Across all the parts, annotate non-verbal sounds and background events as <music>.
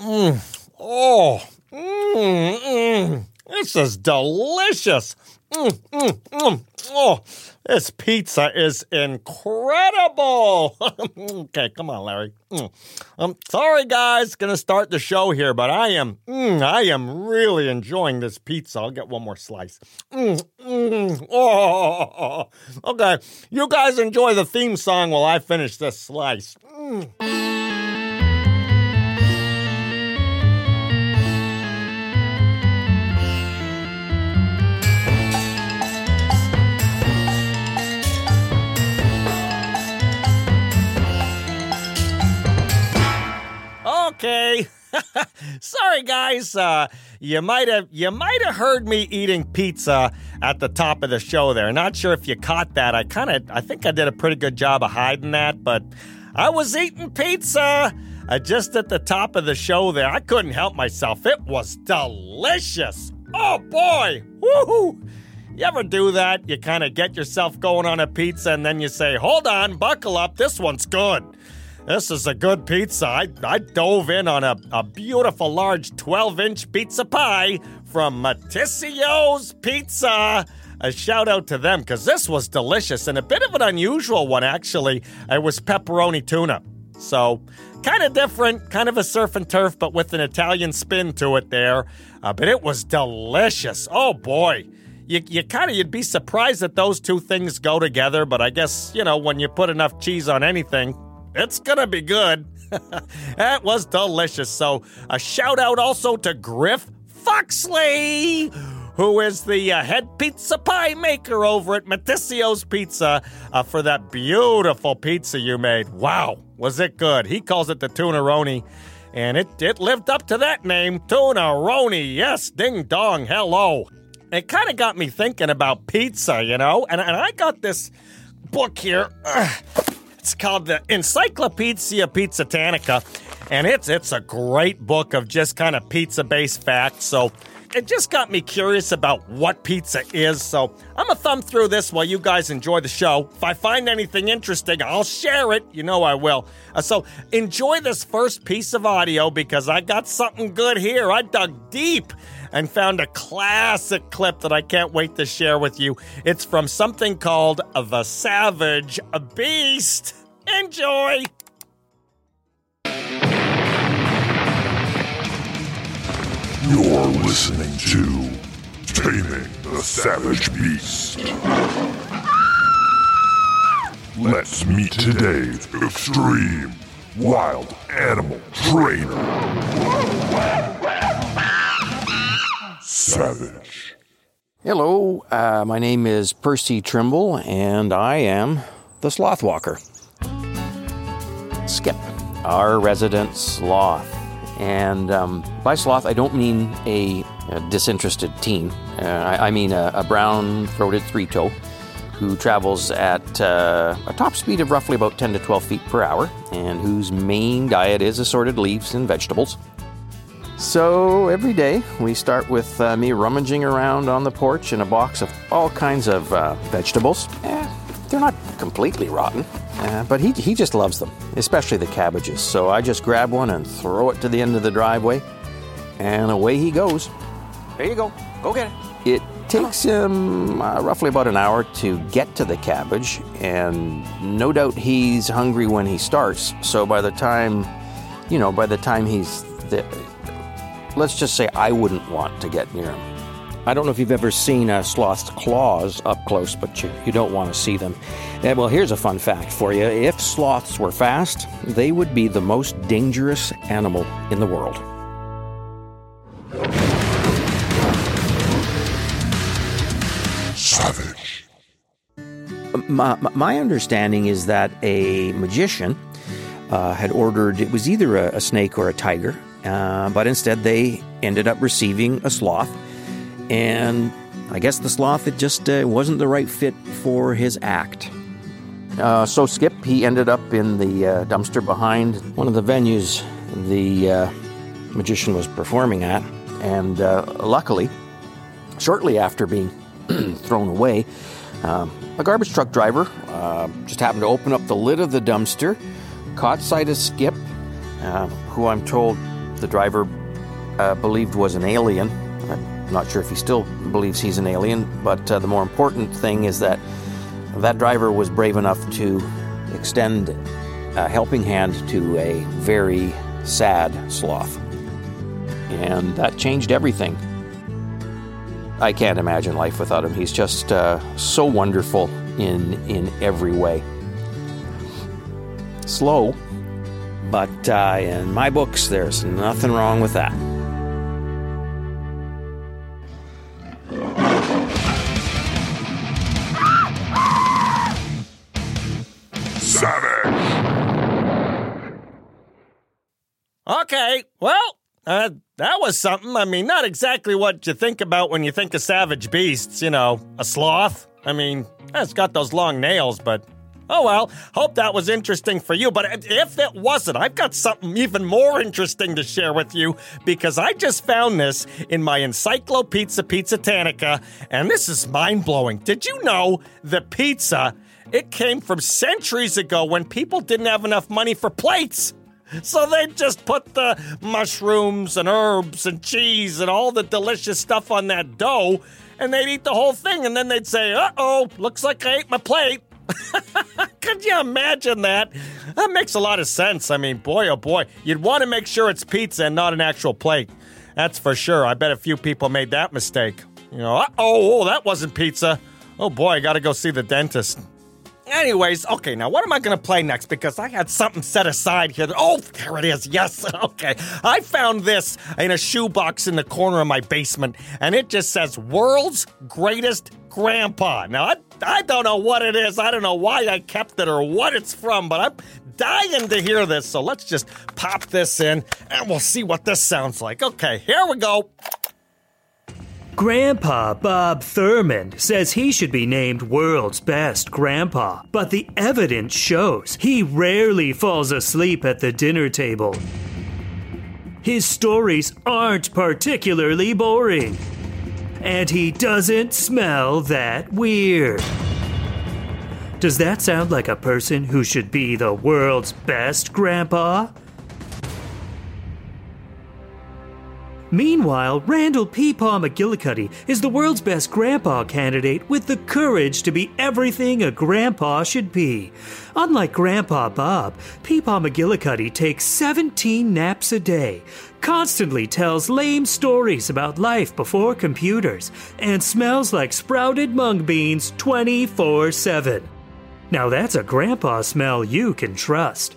Mm. Oh, mm, mm. this is delicious. Mm, mm, mm. Oh, this pizza is incredible. <laughs> okay, come on, Larry. Mm. Um, sorry, guys, gonna start the show here, but I am, I am really enjoying this pizza. I'll get one more slice. Oh, <laughs> okay. You guys enjoy the theme song while I finish this slice. Okay. <laughs> Sorry, guys. Uh, you might have you might have heard me eating pizza at the top of the show. There, not sure if you caught that. I kind of I think I did a pretty good job of hiding that, but I was eating pizza uh, just at the top of the show. There, I couldn't help myself. It was delicious. Oh boy, woohoo! You ever do that? You kind of get yourself going on a pizza and then you say, "Hold on, buckle up. This one's good." This is a good pizza. I, I dove in on a, a beautiful large 12 inch pizza pie from Matysio's Pizza. A shout out to them because this was delicious and a bit of an unusual one, actually. It was pepperoni tuna. So, kind of different, kind of a surf and turf, but with an Italian spin to it there. Uh, but it was delicious. Oh boy. You, you kind of you'd be surprised that those two things go together, but I guess you know when you put enough cheese on anything, it's gonna be good. <laughs> that was delicious. So, a shout out also to Griff Foxley, who is the uh, head pizza pie maker over at Matysio's Pizza, uh, for that beautiful pizza you made. Wow, was it good? He calls it the Tunaroni. And it, it lived up to that name, Tunaroni. Yes, ding dong, hello. It kind of got me thinking about pizza, you know? And, and I got this book here. Ugh it's called the Encyclopedia Pizzatanica, and it's it's a great book of just kind of pizza based facts. So it just got me curious about what pizza is. So I'm gonna thumb through this while you guys enjoy the show. If I find anything interesting, I'll share it. You know I will. Uh, so enjoy this first piece of audio because I got something good here. I dug deep and found a classic clip that I can't wait to share with you. It's from something called The Savage Beast. Enjoy! You're listening to Taming the Savage Beast. Let's meet today's extreme wild animal trainer. Savage. Hello, uh, my name is Percy Trimble, and I am the Sloth Walker. Skip, our resident sloth. And um, by sloth, I don't mean a, a disinterested teen. Uh, I, I, mean a, a brown throated three toe who travels at uh, a top speed of roughly about 10 to 12 feet per hour and whose main diet is assorted leaves and vegetables. So every day we start with uh, me rummaging around on the porch in a box of all kinds of uh, vegetables. Eh, they're not completely rotten, uh, but he, he just loves them, especially the cabbages. So I just grab one and throw it to the end of the driveway, and away he goes. There you go. Go get it. It takes him uh, roughly about an hour to get to the cabbage, and no doubt he's hungry when he starts. So by the time, you know, by the time he's the, let's just say I wouldn't want to get near them. I don't know if you've ever seen a sloth's claws up close, but you, you don't want to see them. And well, here's a fun fact for you. If sloths were fast, they would be the most dangerous animal in the world. Savage. My, my understanding is that a magician uh, had ordered, it was either a, a snake or a tiger, uh, but instead, they ended up receiving a sloth. And I guess the sloth it just uh, wasn't the right fit for his act. Uh, so Skip he ended up in the uh, dumpster behind one of the venues the uh, magician was performing at, and uh, luckily, shortly after being <clears throat> thrown away, um, a garbage truck driver just happened to open up the lid of the dumpster, caught sight of Skip, who I'm told the driver uh, believed was an alien. I'm not sure if he still believes he's an alien, but uh, the more important thing is that that driver was brave enough to extend a helping hand to a very sad sloth. And that changed everything. I can't imagine life without him. He's just uh, so wonderful in, in every way. Slow, but uh, in my books, there's nothing wrong with that. Okay, well, uh, that was something. I mean, not exactly what you think about when you think of savage beasts, you know, a sloth. I mean, it's got those long nails, but oh well. Hope that was interesting for you. But if it wasn't, I've got something even more interesting to share with you because I just found this in my Encyclopedia Pizza Tanica, and this is mind blowing. Did you know the pizza? It came from centuries ago when people didn't have enough money for plates. So they'd just put the mushrooms and herbs and cheese and all the delicious stuff on that dough, and they'd eat the whole thing, and then they'd say, uh oh, looks like I ate my plate. <laughs> Could you imagine that? That makes a lot of sense. I mean, boy, oh boy, you'd want to make sure it's pizza and not an actual plate. That's for sure. I bet a few people made that mistake. You know, uh oh, that wasn't pizza. Oh boy, I gotta go see the dentist. Anyways, okay, now what am I going to play next? Because I had something set aside here. That, oh, there it is. Yes, <laughs> okay. I found this in a shoebox in the corner of my basement, and it just says World's Greatest Grandpa. Now, I, I don't know what it is. I don't know why I kept it or what it's from, but I'm dying to hear this. So let's just pop this in, and we'll see what this sounds like. Okay, here we go. Grandpa Bob Thurmond says he should be named world's best grandpa, but the evidence shows he rarely falls asleep at the dinner table. His stories aren't particularly boring, and he doesn't smell that weird. Does that sound like a person who should be the world's best grandpa? Meanwhile, Randall Peepaw McGillicuddy is the world's best grandpa candidate with the courage to be everything a grandpa should be. Unlike Grandpa Bob, Peepaw McGillicuddy takes 17 naps a day, constantly tells lame stories about life before computers, and smells like sprouted mung beans 24 7. Now that's a grandpa smell you can trust.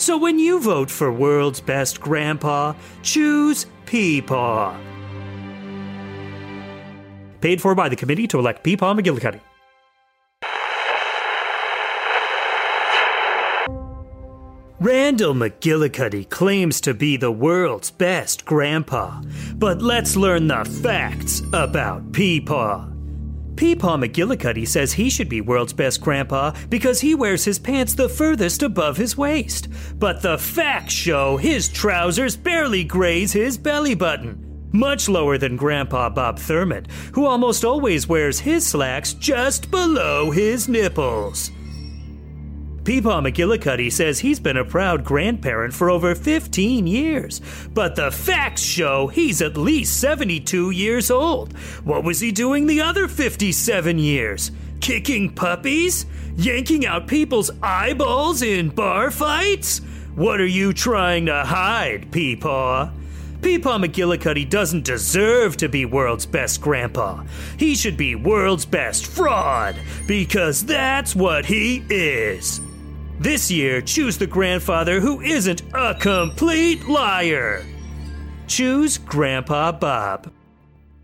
So when you vote for World's Best Grandpa, choose Peepaw. Paid for by the committee to elect Peepaw McGillicuddy. Randall McGillicuddy claims to be the world's best grandpa, but let's learn the facts about Peepaw. Peepaw McGillicuddy says he should be world's best grandpa because he wears his pants the furthest above his waist. But the facts show his trousers barely graze his belly button. Much lower than Grandpa Bob Thurmond, who almost always wears his slacks just below his nipples. Peepaw McGillicuddy says he's been a proud grandparent for over 15 years, but the facts show he's at least 72 years old. What was he doing the other 57 years? Kicking puppies? Yanking out people's eyeballs in bar fights? What are you trying to hide, Peepaw? Peepaw McGillicuddy doesn't deserve to be world's best grandpa. He should be world's best fraud, because that's what he is. This year, choose the grandfather who isn't a complete liar. Choose Grandpa Bob.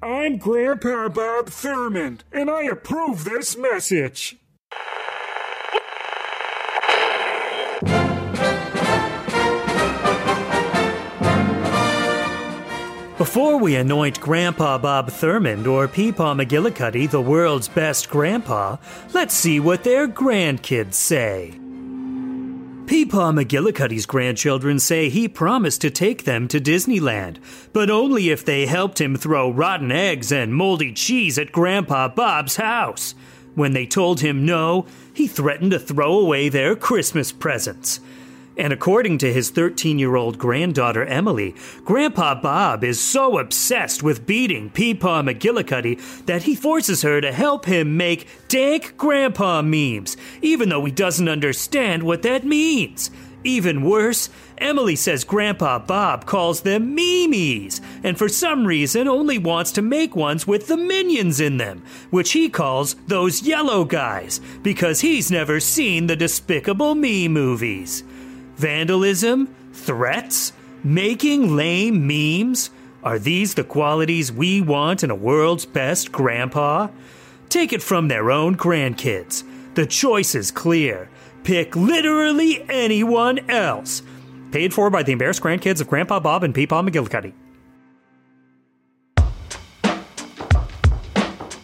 I'm Grandpa Bob Thurmond, and I approve this message. Before we anoint Grandpa Bob Thurmond or Peepaw McGillicuddy the world's best grandpa, let's see what their grandkids say. Peepaw McGillicuddy's grandchildren say he promised to take them to Disneyland, but only if they helped him throw rotten eggs and moldy cheese at Grandpa Bob's house. When they told him no, he threatened to throw away their Christmas presents. And according to his 13 year old granddaughter Emily, Grandpa Bob is so obsessed with beating Peepaw McGillicuddy that he forces her to help him make dank grandpa memes, even though he doesn't understand what that means. Even worse, Emily says Grandpa Bob calls them memes, and for some reason only wants to make ones with the minions in them, which he calls those yellow guys, because he's never seen the Despicable Me movies. Vandalism? Threats? Making lame memes? Are these the qualities we want in a world's best grandpa? Take it from their own grandkids. The choice is clear. Pick literally anyone else. Paid for by the embarrassed grandkids of Grandpa Bob and Peepaw McGillicuddy.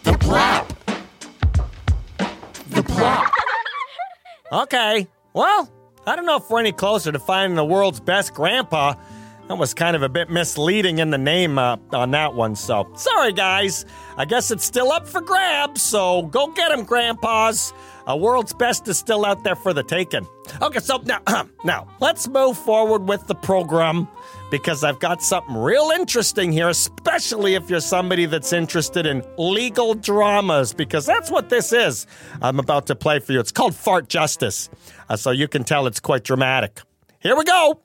The Plop. The Plop. <laughs> Okay. Well, I don't know if we're any closer to finding the world's best grandpa. That was kind of a bit misleading in the name uh, on that one, so sorry, guys. I guess it's still up for grabs, so go get him, grandpas. A world's best is still out there for the taking. Okay, so now, <clears throat> now let's move forward with the program because I've got something real interesting here, especially if you're somebody that's interested in legal dramas, because that's what this is. I'm about to play for you. It's called Fart Justice, uh, so you can tell it's quite dramatic. Here we go.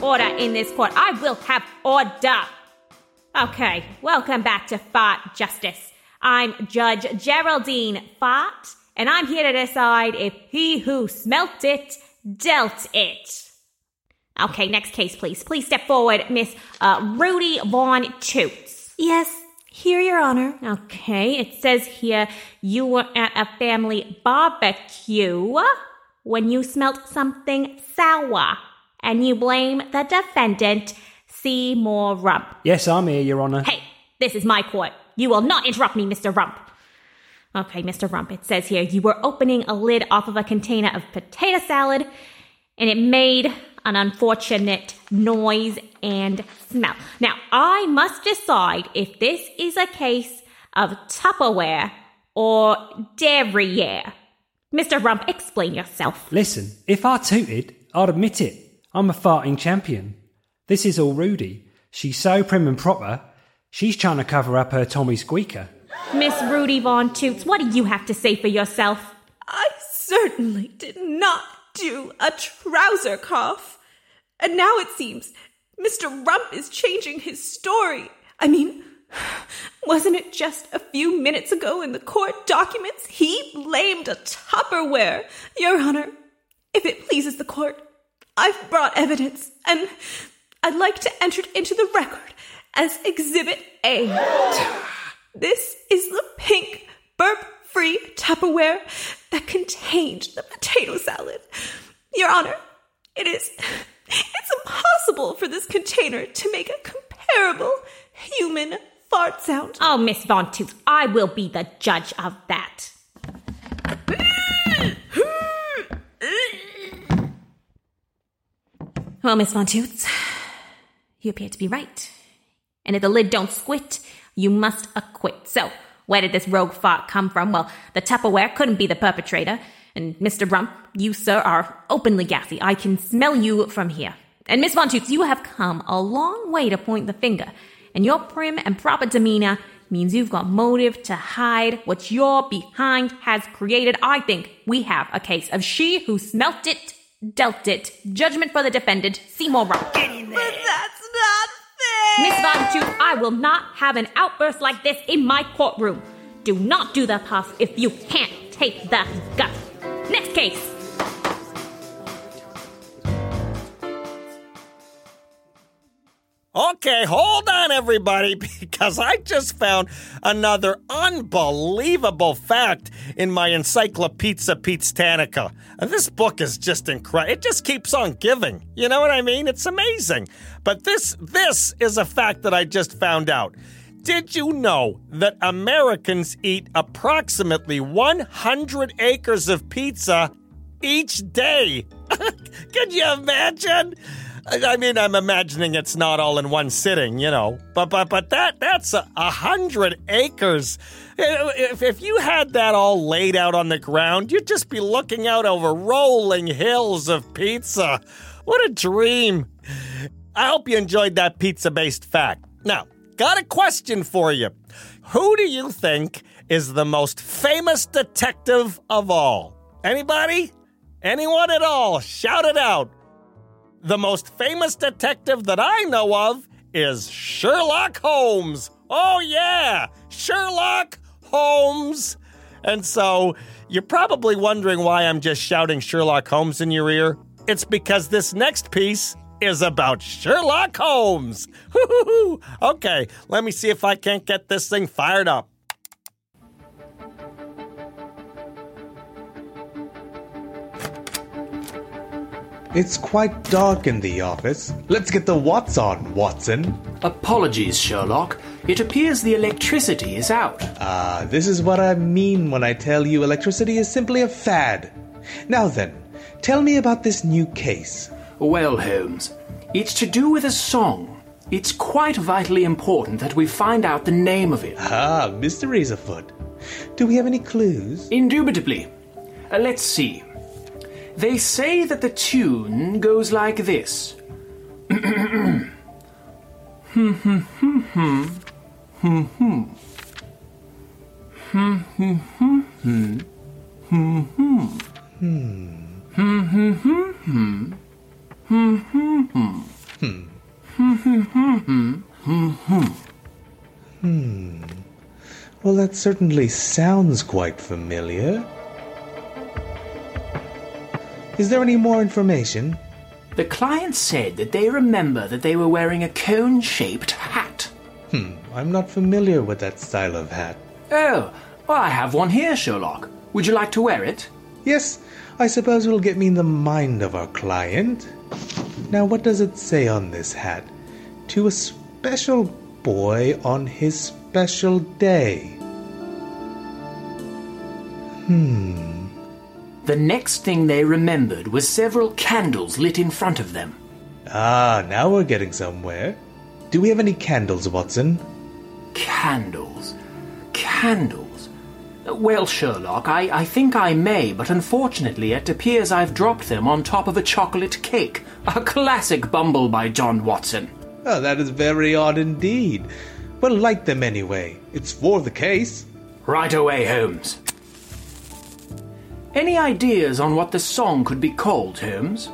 Order in this court. I will have order. Okay, welcome back to Fart Justice. I'm Judge Geraldine Fart, and I'm here to decide if he who smelt it dealt it. Okay, next case, please. Please step forward, Miss uh, Rudy Von Toots. Yes, here, Your Honor. Okay, it says here you were at a family barbecue when you smelt something sour, and you blame the defendant, Seymour Rump. Yes, I'm here, Your Honour. Hey, this is my court. You will not interrupt me, Mr. Rump. Okay, Mr. Rump, it says here you were opening a lid off of a container of potato salad, and it made an unfortunate noise and smell. Now, I must decide if this is a case of Tupperware or derriere. Mr. Rump, explain yourself. Listen, if I tooted, I'd admit it. I'm a farting champion. This is all Rudy. She's so prim and proper, she's trying to cover up her Tommy squeaker. Miss Rudy Von Toots, what do you have to say for yourself? I certainly did not do a trouser cough. And now it seems Mr. Rump is changing his story. I mean, wasn't it just a few minutes ago in the court documents he blamed a Tupperware? Your Honor, if it pleases the court, I've brought evidence, and I'd like to enter it into the record as Exhibit A. This is the pink, burp free Tupperware that contained the potato salad. Your Honor, it is. It's impossible for this container to make a comparable human fart sound. Oh, Miss Von Toots, I will be the judge of that. Well, Miss Von Toots, you appear to be right. And if the lid don't squit, you must acquit. So, where did this rogue fart come from? Well, the Tupperware couldn't be the perpetrator. And Mr. Rump, you, sir, are openly gassy. I can smell you from here. And Miss Von Toots, you have come a long way to point the finger. And your prim and proper demeanor means you've got motive to hide what your behind has created. I think we have a case of she who smelt it, dealt it. Judgment for the defendant, Seymour Rump. But that's not fair. Miss Von Toots, I will not have an outburst like this in my courtroom. Do not do the puff if you can't take the guff. Next case. Okay, hold on, everybody, <laughs> because I just found another unbelievable fact in my Encyclopedia Piztanica. And this book is just incredible. It just keeps on giving. You know what I mean? It's amazing. But this this is a fact that I just found out. Did you know that Americans eat approximately 100 acres of pizza each day? <laughs> Could you imagine? I mean, I'm imagining it's not all in one sitting, you know. But but but that that's a, a hundred acres. If, if you had that all laid out on the ground, you'd just be looking out over rolling hills of pizza. What a dream! I hope you enjoyed that pizza-based fact. Now, got a question for you. Who do you think is the most famous detective of all? Anybody? Anyone at all? Shout it out. The most famous detective that I know of is Sherlock Holmes. Oh, yeah, Sherlock Holmes. And so you're probably wondering why I'm just shouting Sherlock Holmes in your ear. It's because this next piece is about Sherlock Holmes. <laughs> Okay, let me see if I can't get this thing fired up. It's quite dark in the office. Let's get the Watts on, Watson. Apologies, Sherlock. It appears the electricity is out. Ah, this is what I mean when I tell you electricity is simply a fad. Now then, tell me about this new case. Well, Holmes, it's to do with a song. It's quite vitally important that we find out the name of it. Ah, mysteries afoot. Do we have any clues? Indubitably. Uh, let's see. They say that the tune goes like this. Well, that certainly sounds quite familiar. Is there any more information? The client said that they remember that they were wearing a cone shaped hat. Hmm, I'm not familiar with that style of hat. Oh, well, I have one here, Sherlock. Would you like to wear it? Yes, I suppose it'll get me in the mind of our client. Now, what does it say on this hat? To a special boy on his special day. The next thing they remembered was several candles lit in front of them. Ah, now we're getting somewhere. Do we have any candles, Watson? Candles. Candles. Well, Sherlock, I, I think I may, but unfortunately it appears I've dropped them on top of a chocolate cake. A classic bumble by John Watson. Oh, that is very odd indeed. Well, light them anyway. It's for the case. Right away, Holmes. Any ideas on what the song could be called, Holmes?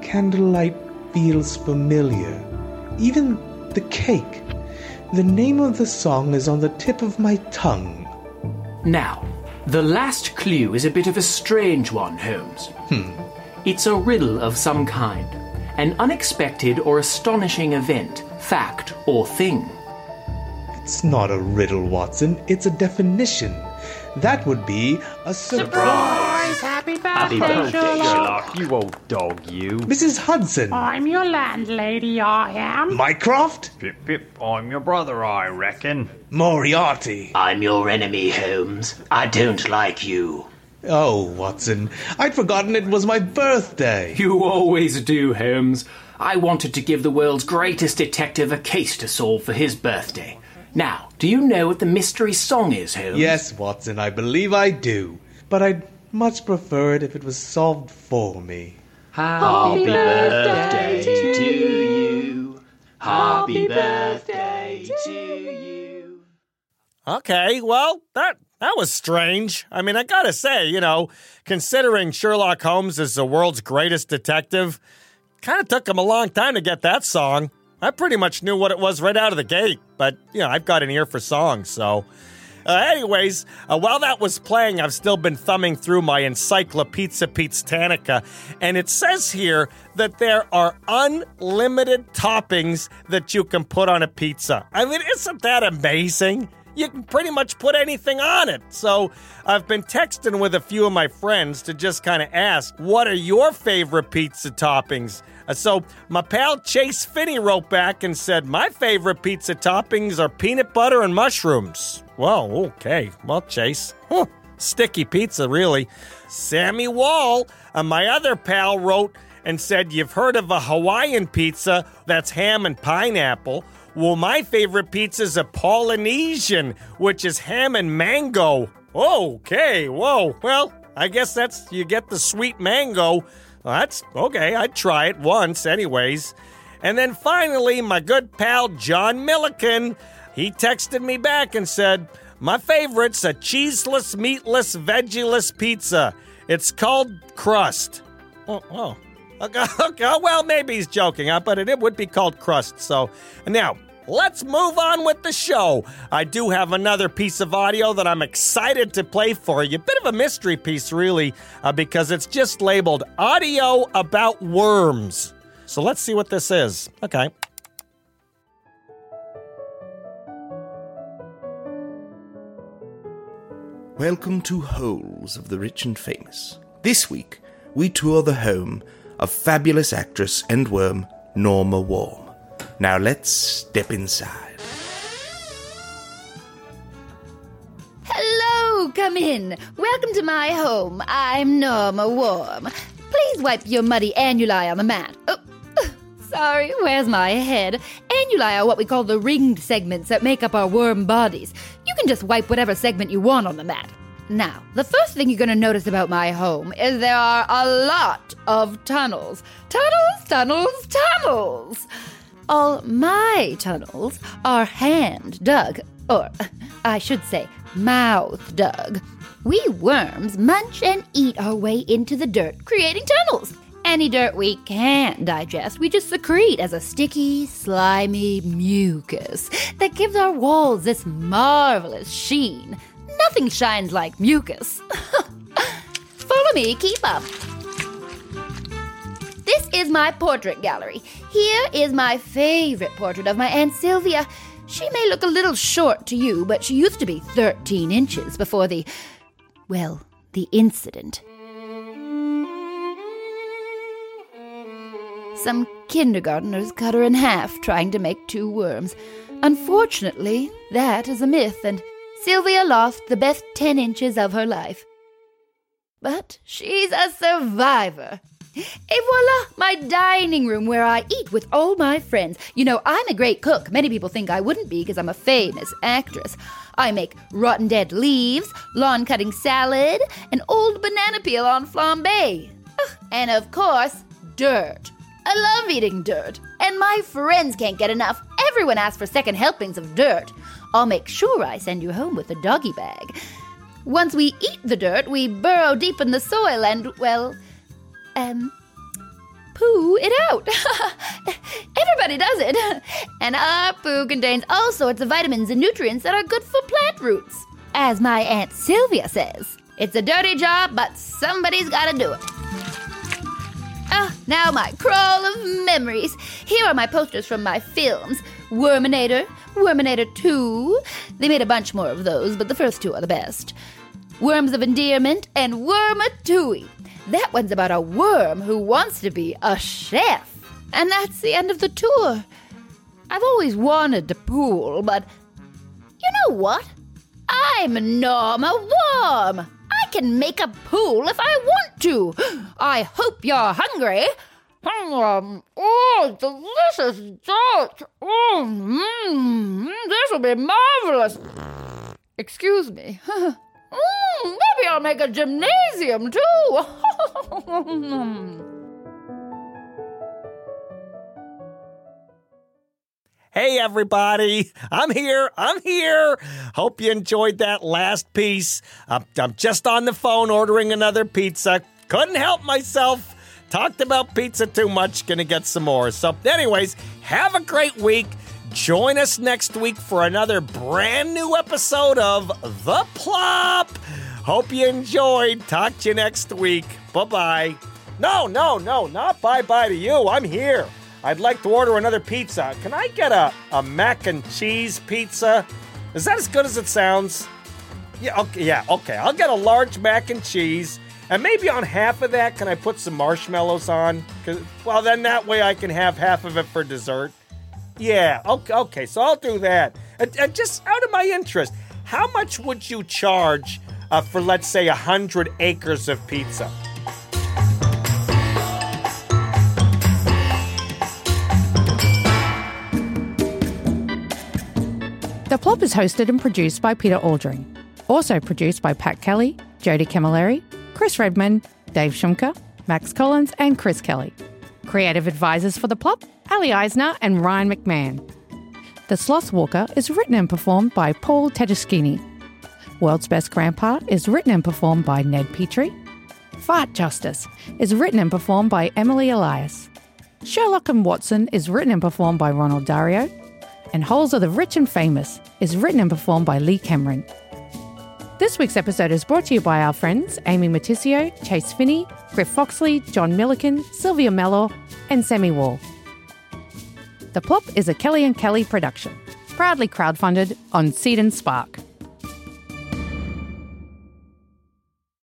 Candlelight feels familiar. Even the cake. The name of the song is on the tip of my tongue. Now, the last clue is a bit of a strange one, Holmes. Hmm. It's a riddle of some kind. An unexpected or astonishing event, fact, or thing. It's not a riddle, Watson. It's a definition. That would be a surprise. Happy birthday, Sherlock. You old dog, you. Mrs. Hudson. I'm your landlady, I am. Mycroft. Pip, pip, I'm your brother, I reckon. Moriarty. I'm your enemy, Holmes. I don't like you. Oh, Watson. I'd forgotten it was my birthday. You always do, Holmes. I wanted to give the world's greatest detective a case to solve for his birthday. Now, do you know what the mystery song is, Holmes? Yes, Watson, I believe I do. But I'd much prefer it if it was solved for me. Happy birthday to you. Happy birthday to you. Okay, well, that that was strange. I mean, I gotta say, you know, considering Sherlock Holmes is the world's greatest detective, kind of took him a long time to get that song. I pretty much knew what it was right out of the gate, but you know, I've got an ear for songs, so. Uh, anyways, uh, while that was playing, I've still been thumbing through my Encyclopedia Pizzanica, and it says here that there are unlimited toppings that you can put on a pizza. I mean, isn't that amazing? You can pretty much put anything on it. So I've been texting with a few of my friends to just kind of ask, what are your favorite pizza toppings? Uh, so my pal Chase Finney wrote back and said, My favorite pizza toppings are peanut butter and mushrooms. Well, okay. Well, Chase. Huh. Sticky pizza, really. Sami Wall, uh, my other pal, wrote and said, You've heard of a Hawaiian pizza that's ham and pineapple. Well, my favorite pizza is a Polynesian, which is ham and mango. Okay, whoa. Well, I guess that's, you get the sweet mango. Well, that's okay, I'd try it once, anyways. And then finally, my good pal John Millikin, he texted me back and said, My favorite's a cheeseless, meatless, veggieless pizza. It's called crust. Oh, oh. Okay, <laughs> okay, well, maybe he's joking, but it would be called crust. So now, let's move on with the show. I do have another piece of audio that I'm excited to play for you. Bit of a mystery piece, really, uh, because it's just labeled audio about worms. So let's see what this is. Okay. Welcome to Holes of the Rich and Famous. This week, we tour the home of fabulous actress and worm Norma Worm. Now let's step inside. Hello, come in. Welcome to my home. I'm Norma Worm. Please wipe your muddy annuli on the mat. Oh, <laughs> sorry, where's my head? Annuli are what we call the ringed segments that make up our worm bodies. You can just wipe whatever segment you want on the mat. Now, the first thing you're going to notice about my home is there are a lot of tunnels. Tunnels, tunnels, tunnels! All my tunnels are hand dug, or I should say, mouth dug. We worms munch and eat our way into the dirt, creating tunnels. Any dirt we can't digest, we just secrete as a sticky, slimy mucus that gives our walls this marvelous sheen. Nothing shines like mucus. <laughs> Follow me, keep up. Is my portrait gallery. Here is my favorite portrait of my Aunt Sylvia. She may look a little short to you, but she used to be 13 inches before the. well, the incident. Some kindergarteners cut her in half trying to make two worms. Unfortunately, that is a myth, and Sylvia lost the best 10 inches of her life. But she's a survivor. Et voila, my dining room where I eat with all my friends. You know, I'm a great cook. Many people think I wouldn't be because I'm a famous actress. I make rotten dead leaves, lawn cutting salad, and old banana peel on flambe. And of course, dirt. I love eating dirt. And my friends can't get enough. Everyone asks for second helpings of dirt. I'll make sure I send you home with a doggy bag. Once we eat the dirt, we burrow deep in the soil and, well, um, poo it out. <laughs> Everybody does it. And our poo contains all sorts of vitamins and nutrients that are good for plant roots. As my Aunt Sylvia says, it's a dirty job, but somebody's gotta do it. Ah, now my crawl of memories. Here are my posters from my films Worminator, Worminator 2. They made a bunch more of those, but the first two are the best. Worms of Endearment and Wormatouille. That one's about a worm who wants to be a chef. And that's the end of the tour. I've always wanted to pool, but you know what? I'm Norma Worm. I can make a pool if I want to. <gasps> I hope you're hungry. Um, oh, delicious dirt. Oh, mm, this will be marvelous. Excuse me. <laughs> mm, maybe I'll make a gymnasium too. <laughs> Hey, everybody. I'm here. I'm here. Hope you enjoyed that last piece. I'm, I'm just on the phone ordering another pizza. Couldn't help myself. Talked about pizza too much. Gonna get some more. So, anyways, have a great week. Join us next week for another brand new episode of The Plop. Hope you enjoyed. Talk to you next week. Bye bye. No, no, no, not bye bye to you. I'm here. I'd like to order another pizza. Can I get a, a mac and cheese pizza? Is that as good as it sounds? Yeah, okay, yeah, okay. I'll get a large mac and cheese. And maybe on half of that, can I put some marshmallows on? Well, then that way I can have half of it for dessert. Yeah. Okay. Okay. So I'll do that. And, and just out of my interest, how much would you charge uh, for, let's say, a hundred acres of pizza? The Plop is hosted and produced by Peter Oldring. Also produced by Pat Kelly, Jodie Camilleri, Chris Redman, Dave Shumka, Max Collins, and Chris Kelly. Creative advisors for The Plop Ali Eisner and Ryan McMahon. The Sloth Walker is written and performed by Paul Tedeschini. World's Best Grandpa is written and performed by Ned Petrie. Fart Justice is written and performed by Emily Elias. Sherlock and Watson is written and performed by Ronald Dario. And Holes of the Rich and Famous is written and performed by Leigh Cameron. This week's episode is brought to you by our friends Amy Matysio, Chase Finney, Griff Foxley, John Millikin, Sylvia Mellor, and Sami Wall. The Plop is a Kelly and Kelly production, proudly crowdfunded on Seed and Spark.